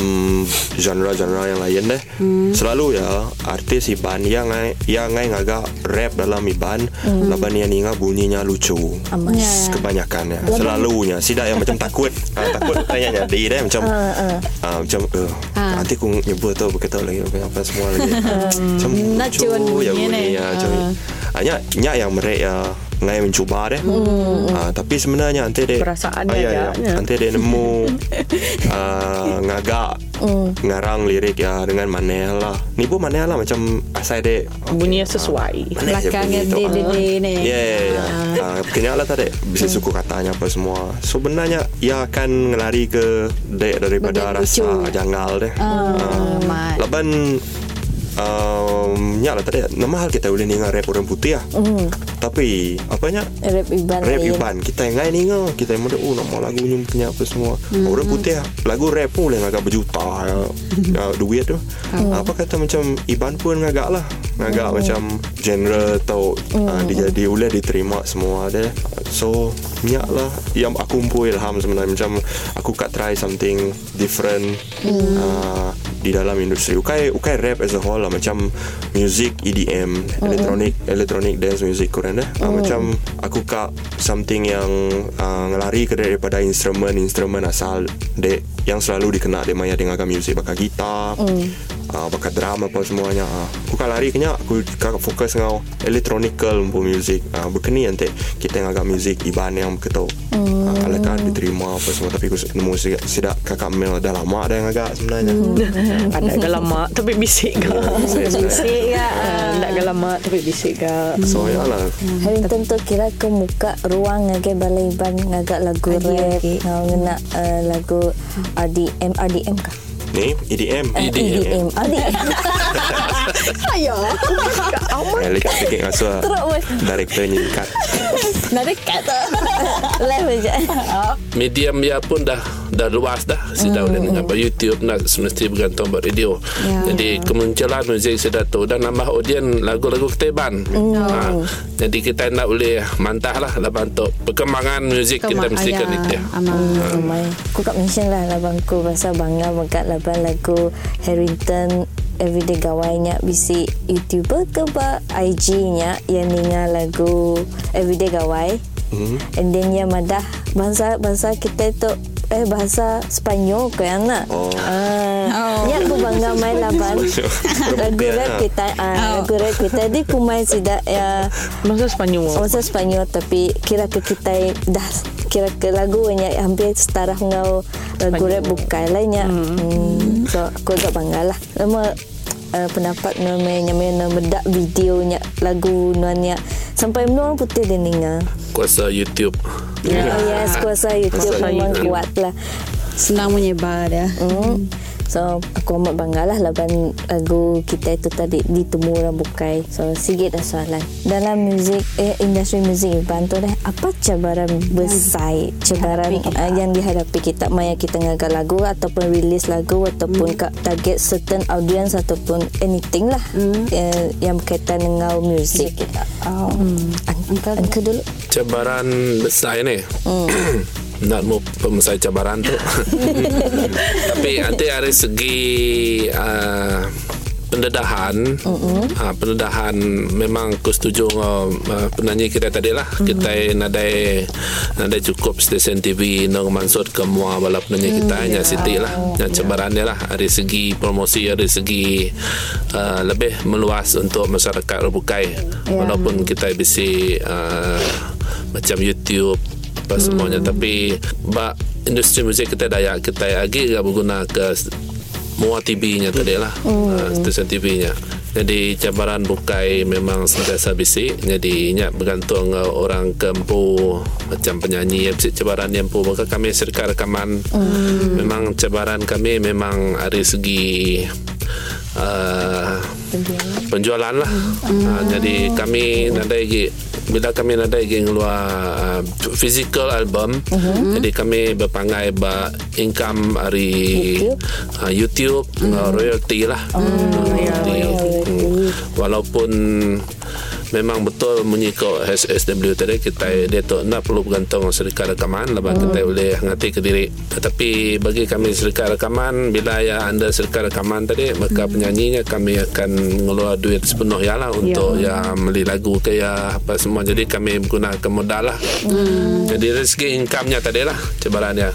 genre-genre yang lain deh. Mm. Selalu ya artis iban yang ngai yang ngai ngaga rap dalam iban, mm. laban yang ingat bunyinya lucu. Amas. Ya. Kebanyakan ya. Selalunya tidak yang macam takut. uh, takut tanya dia deh macam Uh, uh. uh, macam uh, Ah. nanti aku nyebut tu berkata lagi apa, apa semua lagi. macam Nak lucu cuan bunyi ya ni. bunyi ya. Macam Ah. hanya nya yang mereka ya ngai mencuba deh. Ah, tapi sebenarnya nanti dia Perasaannya ah, ya, ya. Nanti dia nemu ah, ngagak ngarang lirik ya dengan maneh lah. Ni pun maneh lah macam asal dia bunyinya sesuai Maneh je Belakangnya bunyi dia dia dia ni. Ya, ya, ya. Ah, lah tadi Bisa Hmm. suku katanya apa semua Sebenarnya Ia akan ngelari ke dek Daripada Bagian rasa lucu. janggal deh Ah, mat. Laban um, Ya lah tadi Nama hal kita boleh dengar rap orang putih lah. Mm. Tapi Apanya rap iban Rap. Iban. Kita yang lain dengar. Kita yang muda Oh nama lagu ni punya apa semua. Orang putih lah. Lagu rap pun boleh ngagak berjuta ya, ya, Duit tu. Apa kata macam Iban pun ngagak lah. Ngagak macam Genre atau uh, Dia jadi boleh diterima semua dia So Minyak lah. Yang aku pun ilham sebenarnya. Macam Aku kat try something Different. Uh, Di dalam industri. Ukai Ukai rap as a whole lah Macam Music EDM Electronic Electronic dance music korang dah. Uh, Macam Aku kak something yang uh, ngelari ke daripada instrumen-instrumen asal dek yang selalu dikenal dek maya dengan music bakal gitar mm. uh, bakal drum apa semuanya uh. aku kan lari kenya aku kakak fokus dengan electronical pun music uh, berkeni nanti kita yang agak music iban yang ketuk mm. uh, alakan diterima apa semua tapi aku nemu sidak, sidak kakak mel dah lama ada yang agak sebenarnya Hmm. Ada agak lama tapi bisik ke. Bisik ya. Ada agak lama tapi bisik ke. so ya lah Harrington tu kira ke muka ruang ngage balai ban ngagak lagu rap ngau ngena uh, lagu RDM RDM kah? ni EDM EDM RDM Ayo. Eh, lekat sikit rasa Teruk weh Director nyikat Nak dekat tu. Live je. Medium dia pun dah dah luas dah. Sudah boleh dengar pada YouTube nak semesti bergantung buat radio. Ya. jadi kemunculan muzik sudah tu dan nambah audien lagu-lagu keteban. Ha, jadi kita nak boleh mantah lah dalam untuk perkembangan muzik kita mesti kena dia Amal. Ramai Aku kat mention lah labangku Pasal bangga Mekat laban lagu Harrington Everyday gawainya Bisi YouTuber ke ba IG nya Yang ninga lagu Everyday gawai Hmm. And then yang madah Bahasa bahasa kita tu Eh bahasa Sepanyol ke anak Oh. Ah, Oh. Ya aku bangga main laban Lagu rap kita ah, Lagu rap kita Dia ku main sidak ya Masa Sepanyol. Bahasa Sepanyol tapi kira ke kita dah kira ke lagu nya hampir setara ngau lagu rap bukan lainnya. Hmm. So aku agak bangga lah. Lama uh, pendapat namanya namanya bedak videonya lagu nuannya sampai orang putih dia ninga. kuasa YouTube Yeah. Oh yes, kuasa YouTube Kuasa memang YouTube. kuat lah. Senang menyebar dia. Hmm. So aku amat bangga lah laban lagu kita itu tadi ditemu orang bukai. So sikit dah soalan. Dalam muzik eh, industri muzik Iban tu dah apa cabaran besar cabaran dihadapi uh, yang dihadapi kita maya kita ngagal lagu ataupun release lagu ataupun hmm. target certain audience ataupun anything lah hmm. uh, yang berkaitan dengan muzik kita. Oh. Angka dulu. cabaran besar ni nak mau pemusai cabaran tu. Tapi nanti dari segi uh, pendedahan uh, pendedahan memang aku setuju dengan uh, penyanyi kita tadi lah. Kita nadai nadai cukup stesen TV nang mansur ke mua bala penyanyi kita hanya Siti lah yang cabaran dia lah. Dari segi promosi dari segi uh, lebih meluas untuk masyarakat Rebukai walaupun kita bisa uh, macam YouTube apa semuanya. Tapi bak industri muzik kita dayak kita lagi gak berguna ke mua TV nya tadi lah. Uh, stesen TV nya jadi cabaran bukai memang sentiasa bisik. Jadi ingat bergantung dengan orang kempu macam penyanyi yang bisik cabaran yang pun maka kami serka rekaman. Memang cabaran kami memang dari segi uh, penjualan lah. Uh, jadi kami ada lagi bila kami ada lagi ngeluar uh, physical album jadi kami berpangai ba income dari YouTube. uh, YouTube uh, royalty lah. Uh, ya, jadi, mm, walaupun memang betul menyikau SSW tadi kita dia tu nak perlu bergantung serikal rekaman lepas kita boleh ngerti ke diri. Tetapi bagi kami serikal rekaman bila ya anda serikal rekaman tadi maka penyanyinya kami akan mengeluar duit sepenuh ya lah untuk ya. beli lagu ke ya apa semua. Jadi kami menggunakan modal lah. Jadi dari segi income-nya tadi lah cabarannya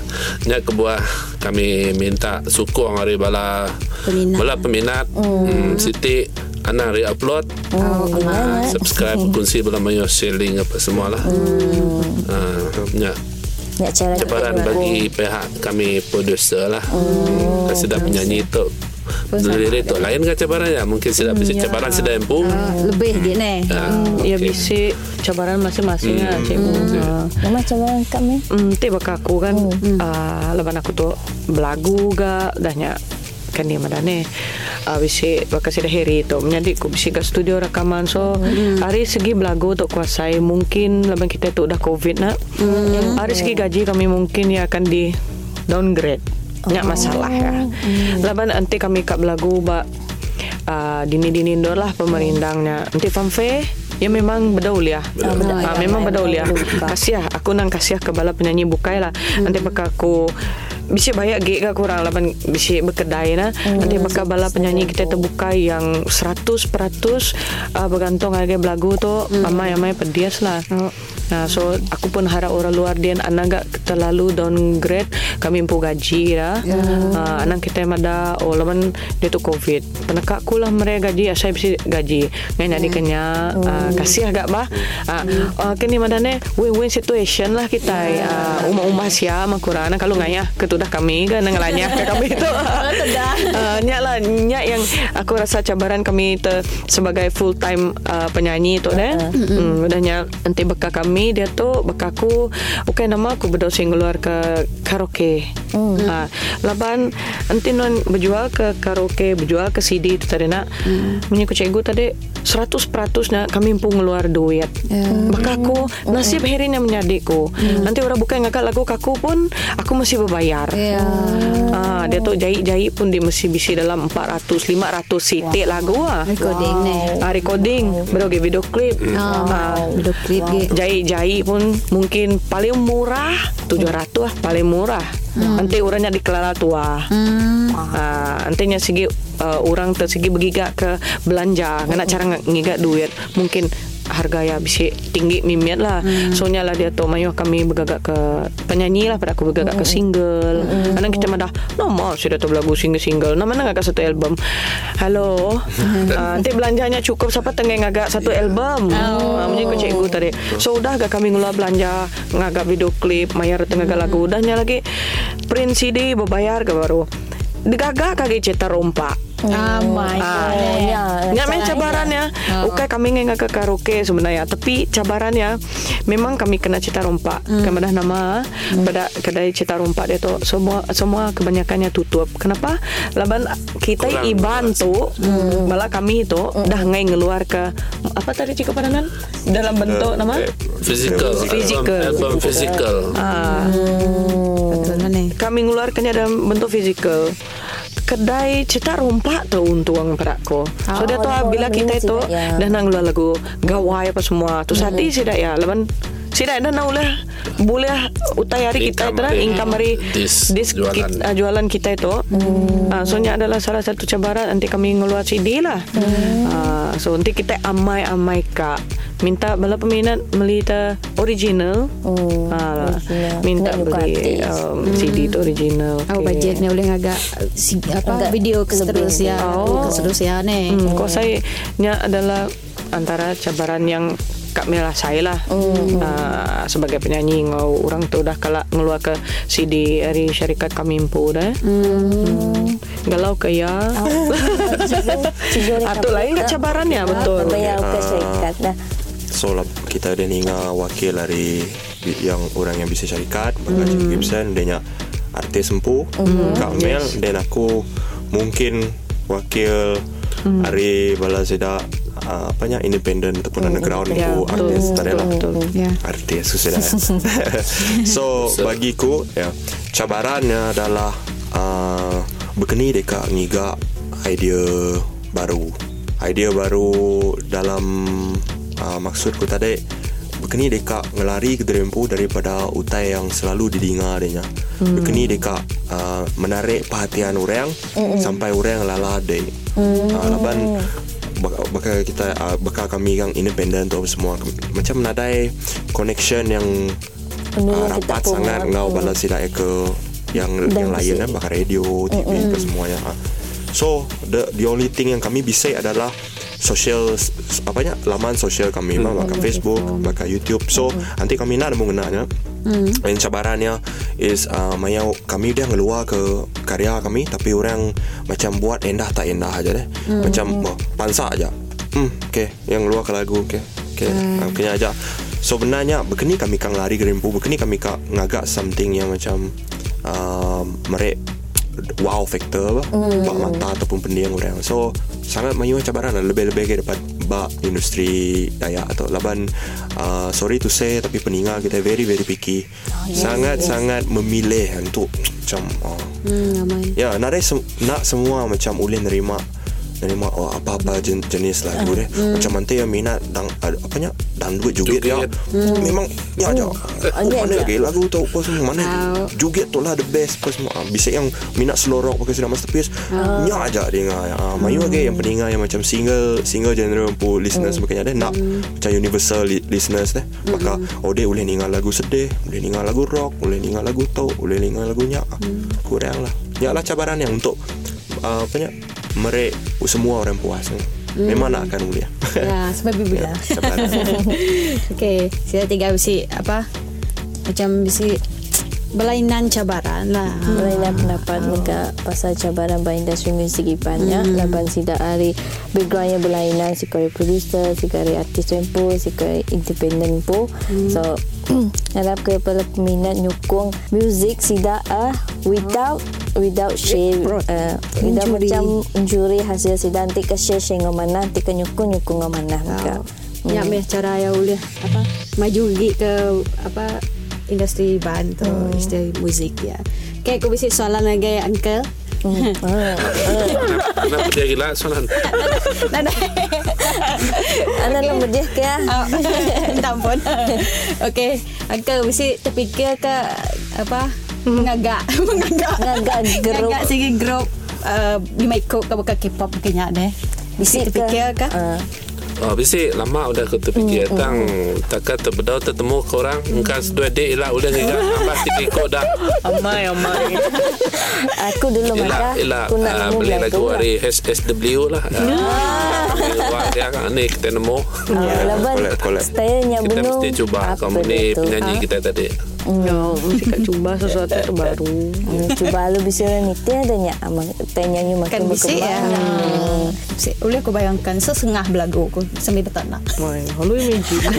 nya kebuah kami minta sukung dari bala Peminat. bala peminat. Hmm, Siti Ana re-upload Oh, Ah, subscribe kongsi bersama yo sharing apa semua lah hmm. ya Ya cara cabaran bagi pihak kami producer lah hmm. sedap penyanyi tu lirik tu lain kan cabaran ya? Mungkin sedap hmm, cabaran sedap empu Ah, lebih dia ni. Ah, Ya okey. bisik cabaran masing-masing lah cikgu. Ah. Mama cabaran kami. Hmm, ti baka aku kan. Uh, laban aku tu belagu ga dahnya kan dia madane uh, bisi baka sida heri tu menjadi ku bisi kat studio rakaman. So hari segi belagu tu kuasai. Mungkin laban kita tu dah covid nak. Hari segi gaji kami mungkin ya akan di downgrade. Nyak masalah ya. Laban nanti kami kat belagu ba uh, dini-dini indor lah pemerintahnya. Nanti fanfare Ya memang bedaul ya. Ah, memang bedaul. ya. Kasih aku nang kasih ke bala penyanyi bukai lah. Nanti bakal aku bisa bayar gig ke kurang? Laban bisa berkedai nah. Nanti bakal bala penyanyi kita terbuka yang 100% uh, bergantung harga belagu tu. Amai-amai pedias lah. Nah, so aku pun harap orang luar dia anak gak terlalu downgrade kami impu gaji dah. Ah, anak kita ada oh laman dia tu covid. Penekak aku lah mereka gaji saya bisa gaji. Ngai nak dikenya ah, kasih agak bah. Ah, ah, kini madane win-win situation lah kita. Ah, umah-umah sia makurana kalau ngaya ketudah kami kan ngalanya ke kami itu. Ah, nyak lah nyak yang aku rasa cabaran kami te, sebagai full time uh, penyanyi tu deh. Hmm, udahnya nanti beka kami dia tu beka aku okay nama aku berdosa keluar ke karaoke. Hmm. Ha, laban nanti non berjual ke karaoke, berjual ke CD tu tadi nak. Hmm. Punya aku cikgu tadi 100% nak kami pun ngeluar duit. Ya. Baka aku nasib herinya menyadikku. Nanti orang bukan ngakak lagu kaku pun aku mesti berbayar. Ya. Ah, dia tu jahit-jahit pun dia mesti bisi dalam 400 500 sitik lagu ah. Recording ni. Ah, recording, baru ke video klip. Ah, Video klip ge. Jahit-jahit pun mungkin paling murah 700 lah paling murah. Nanti orangnya di Kelala tua. Hmm. Ah, nantinya segi uh, orang tersegi bergigak ke belanja, ngana cara ng- ngigak duit. Mungkin harga ya bisa tinggi mimiat lah. Hmm. Soalnya lah dia tu mayu kami bergagak ke penyanyi lah pada aku bergagak ke single. Hmm. Kadang kita madah, nama sudah tu lagu single-single. Nama nak satu album. Halo. uh, nanti belanjanya cukup siapa tengah ngagak satu album. Oh. Uh, aku cikgu tadi. So udah agak kami ngulak belanja ngagak video klip, mayar tengah lagu. Udahnya lagi print CD berbayar ke baru. Digagak kaki cetak rompak. Oh my Ah. god. Ya, Ya, main caranya. cabarannya. Oke, kami nggak ke karaoke sebenarnya. Tapi cabarannya memang kami kena cita rompak. Hmm. Kemudian nama pada kedai cita rompak dia tu semua semua kebanyakannya tutup. Kenapa? Laban kita Kurang iban tu, malah kami itu dah ngai ngeluar ke apa tadi cik padanan dalam bentuk nama Physical. Physical. Album, album physical. ah Betul lah kami ngeluarkannya dalam bentuk fizikal kedai cetak rompak tu untung perakku. So Oh, dia tu dia bila kita itu ya. dah nang lagu gawai apa semua. Tu sati Mm-hmm. sidak ya. Leban sidak dah nang boleh boleh utai hari kita itu hari. income hari Dis dis jualan. Kita, jualan kita itu. Mm. Ah, soalnya adalah salah satu cabaran nanti kami ngeluar CD lah. Mm. Ah, so nanti kita amai-amai kak minta bala peminat beli ta original. Oh, original. minta Nak beli um, CD tu original. Oh Okay. budgetnya boleh agak si, apa Agak video lebih. terus ya. Oh. Terus ya ni. Hmm, kau saya nya adalah antara cabaran yang Kak Mela saya lah Hmm. uh, sebagai penyanyi ngau orang tu dah kalak ngeluar ke CD dari syarikat Kamimpo dah. Hmm. Galau ke ya. Atau lain ke cabarannya betul. Bayar ke syarikat dah. So lah kita ada ni ngah wakil dari yang orang yang bisa syarikat Maka Hmm. Cik Gibson dia nya artis empu Kak Mel dan aku mungkin wakil Hmm. hari bala sida uh, apanya independent ataupun underground Ya, empu betul. artis tadi lah Betul. Ya. artis sudah so bagiku ya cabarannya adalah uh, berkeni dekat ngiga idea baru idea baru dalam uh, maksudku tadi berkeni dekat ngelari ke derempu daripada utai yang selalu didengar dia hmm. berkeni dekat uh, menarik perhatian orang mm sampai orang lala dek mm. uh, laban bakal, bakal kita uh, bakal kami yang independent tu semua macam nadai connection yang uh, rapat sangat ngau Hmm. balas tidak ke yang Dan yang lain kan bakal radio TV ke semuanya ha. so the the only thing yang kami bisa adalah social s- apa nya laman sosial kami mm. bakal Facebook bakal YouTube. So nanti kami nak mau kenanya mm. dan cabarannya is uh, maya kami dia ngeluar ke karya kami tapi orang macam buat endah tak endah aja deh. Macam oh, pansa aja. Hmm okay. Yang keluar ke lagu okay. Okay mm. uh, aja So benarnya Bekeni kami kang lari ke rempu Bekeni kami kang ngagak something yang macam uh, Merek Wow factor apa mm. Bak mata ataupun pendiang orang So Sangat mayu cabaran lah Lebih-lebih ke dapat Bak industri Dayak atau laban uh, Sorry to say Tapi peningat kita very very picky Sangat-sangat memilih Untuk Macam uh, Hmm, ramai. Ya, nak sem- nak semua macam ulin nerima Jadi mak oh, apa-apa jen, jenis lagu deh. Macam mana yang minat dang ada apanya dangdut joget dia. Joget. Memang ya aja. Ada Mana aja. lagi lagu tu apa semua mana joget tu lah the best apa semua. Ah, Bisa yang minat slow rock pakai sedang masterpiece. Nya aja dia ngah. Ah, Mayu lagi yang peningat yang macam single single genre pu listeners sebagainya deh nak macam universal li- listeners deh. Maka oh dia boleh ningal lagu sedih, boleh ningal lagu rock, boleh ningal lagu tau, boleh ningal lagu nyak. Kurang lah. Nyak lah cabaran yang untuk uh, apa nya merek semua orang puas. Memang nak akan boleh. Ya, sebab ibu cabaran. Okey, saya tiga bisi apa? Macam bisi berlainan cabaran lah. Berlainan pendapat mereka pasal cabaran pada industri muzik ibannya hmm. laban sida hari background yang berlainan si kore producer si kore artis tempo si kore independent po hmm. so harap ke para peminat nyukung muzik sida ah without without share uh, without Injury. macam injury hasil sida nanti ke share share ngomana nanti ke nyukung nyukung ngomana mereka Ya, meh cara yang boleh apa? Maju ke apa industri band tu, industri muzik ya. Okay, aku bisi soalan lagi uncle. Kenapa dia gila soalan? Anak nombor dia ke Ah, Minta ampun. Okay, uncle bisi terfikir ke apa? Mengagak, mengagak, Mengagak grup. mengagak segi grup. Uh, lima ikut ke bukan K-pop kayaknya deh. Bisi terfikir ke? Ah. Oh, bisi lama udah aku terfikir tang takkan terbedau tertemu ke orang engkau sedua dek lah udah ngigak ambas tikik dah Amai, amai. aku dulu Ila, maka ila aku nak uh, nemu beli lagu lah. hari SSW lah. Wah, dia kan ni kita nemu. Ah, laban collab, collab. stylenya Kita mesti cuba kamu ni penyanyi Ah, kita tadi. Ya, mesti kat cuba sesuatu yang baru. hmm, cuba lu bisa ni adanya amang tanya nyu makin Kan bisi ya. berkembang. Bisi, boleh aku bayangkan sesengah belagu aku sambil bertanah. Mai, halu imagine.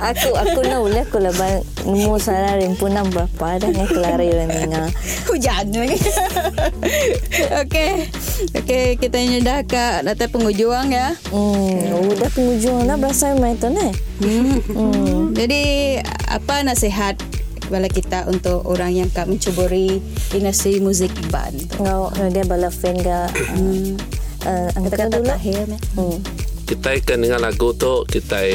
aku aku nak boleh aku laban nemu salah rimpunan berapa dah ni kelari orang ninga. Hujan lagi. Okey. Okey, kita ini dah ke data penghujung ya. Hmm, udah penghujung dah berasa main tu ni. Hmm. Jadi apa nasihat kepada kita untuk orang yang kat mencuburi industri muzik band? Ngau ngau dia bala fan ga. Hmm. Uh, angkatan Kata dulu. terakhir ni. Hmm. Kita ikan dengan lagu tu kita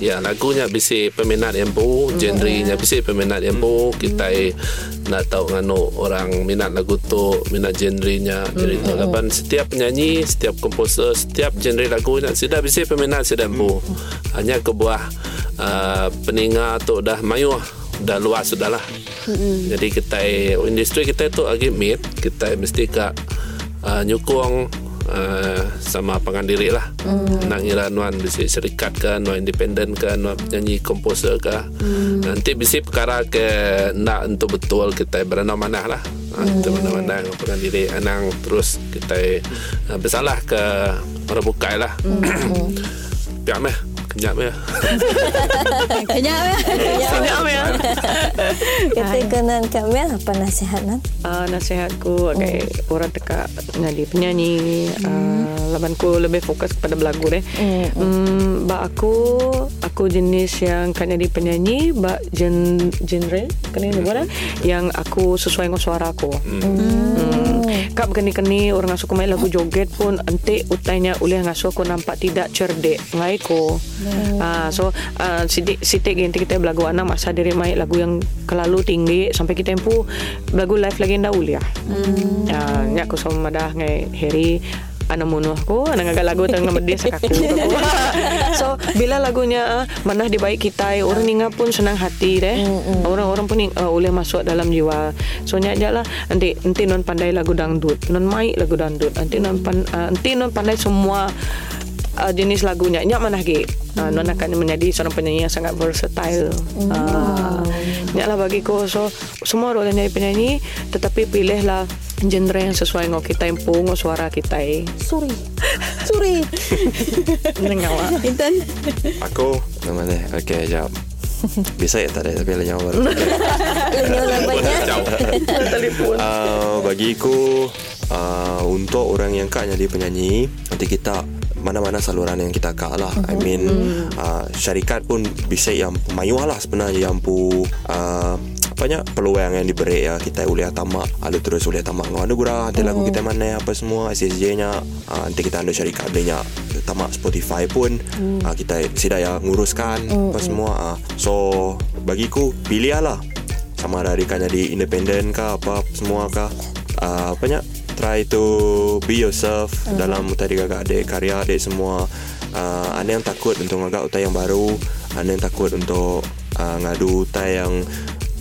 ya lagunya bisi peminat yang bu, genrenya bisi peminat yang bu, kita nak tahu ngano orang minat lagu tu, minat genrenya. Jadi tu laban setiap penyanyi, setiap komposer, setiap genre lagunya sudah bisi peminat sudah bu. Hanya kebuah uh, peningat tu dah mayu dah luas sudah lah. Jadi kita industri kita tu lagi mid, kita mesti kak uh, nyukung uh, sama pengandiri lah. Mm. Nak ngira nuan bisi serikat ke, nuan independen ke, nuan penyanyi komposer ke. Mm. Nanti bisi perkara ke nak untuk betul kita berana mana lah. Ha, Itu mana-mana pengandiri anang terus kita uh, bersalah ke orang bukai lah. Piak meh, kenyap meh. Kenyap ya. Sedap ya. Kita kenan kami apa nasihat nan? Uh, nasihatku okay, orang teka jadi penyanyi uh, labanku lebih fokus kepada belagu deh. Hmm, ba aku aku jenis yang kan jadi penyanyi ba gen, genre kan ini bukan yang aku sesuai dengan suara aku. Hmm. Kak keni-keni orang ngasuh main lagu joget pun ente utainya ulih ngasuh aku nampak tidak cerdik ngai ko. Ah so uh, sidik sidik ganti kita belagu anak masa diri main lagu yang kelalu tinggi sampai kita empu belagu live lagi ndak uliah. Hmm. Ah nya aku sama madah ngai Harry anak munuh aku anak lagu tengah media sakaku so bila lagunya uh, manah di baik kita orang ninga pun senang hati deh orang-orang pun uh, boleh masuk dalam jiwa. So nya aja lah. Nanti nanti non pandai lagu dangdut. Non mai lagu dangdut. Nanti non pan, uh, nanti non pandai semua uh, jenis lagunya nyak mana lagi uh, non akan menjadi seorang penyanyi yang sangat versatile. Uh, nyak lah bagiku so semua orang jadi penyanyi tetapi pilihlah genre yang sesuai dengan kita empu dengan suara kita Suri. Suri. Nengawa. Intan. Aku nama dia. Okey, jap. Bisa ya tak ada tapi lenyap baru. Lenyo labanya. uh, bagiku uh, untuk orang yang kak jadi penyanyi nanti kita mana-mana saluran yang kita kak lah I mean uh, syarikat pun bisa yang mayuah lah sebenarnya yang pu uh, banyak peluang yang diberi ya. Kita uliah tamak lalu terus uliah tamak ngau gura nanti lagu kita mana apa semua SSJ nya uh, nanti kita ada cari kabelnya tamak Spotify pun uh, kita sida ya nguruskan apa semua uh. so bagiku pilih lah sama ada adiknya di independen kah apa semua kah. Uh, banyak try to be yourself dalam tadi kakak adik karya adik semua. Uh, ada yang takut untuk ngagak utai yang baru. Ada yang takut untuk uh, ngadu utai yang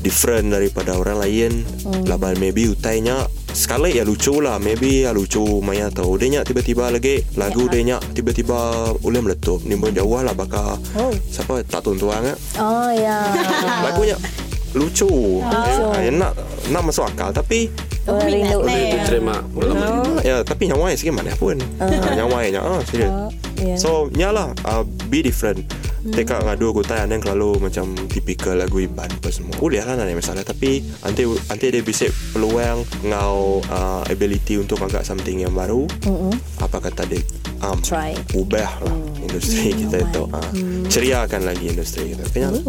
different daripada orang lain. Hmm. laban maybe utainya sekali ya lucu lah. Maybe ya lucu maya tahu dia nyak tiba-tiba lagi lagu dia nyak tiba-tiba boleh meletup ni pun jauh lah bakal. Oh. siapa? Tak tuntuang ya Oh ya. lagunya lucu. Ya, nak nak masuk akal. Tapi rindu. Boleh diterima malam ya tapi nyawa sikit mana pun. Uh. nyawa nya ah serius. Ya. so nyalah uh, be different Teka ngadu aku tanya yang kalau macam tipikal lagu iban apa semua. Boleh lah nak masalah tapi nanti nanti dia bisa peluang ngau uh, ability untuk agak something yang baru. Mm-mm. Apa kata dia? Um, Try. Ubah lah industri kita itu. Uh, ceriakan lagi industri kita. Kayaknya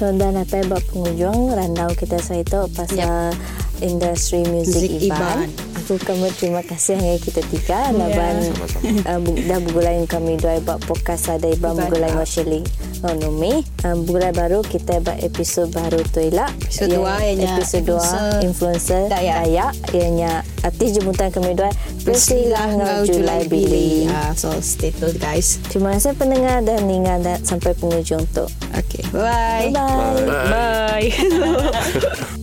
So dan apa buat pengunjung randau kita saya itu pasal industri muzik Muzik Iban. Iban. Aku kamu terima kasih yang kita tiga laban sama-sama. uh, bu- dah bugulai kami dua buat podcast ada Iban Iban. bugulai Washili Numi. Um, bugulai baru kita buat episod baru tu ialah Episod dua, ianya episod dua influencer Dayak. Dayak ianya artis jemputan kami dua Priscilla Ngau Julai Billy. Ah, so stay tuned guys. Terima kasih pendengar dan ingat dan sampai penghujung tu. Okay. Bye. Bye. Bye. Bye.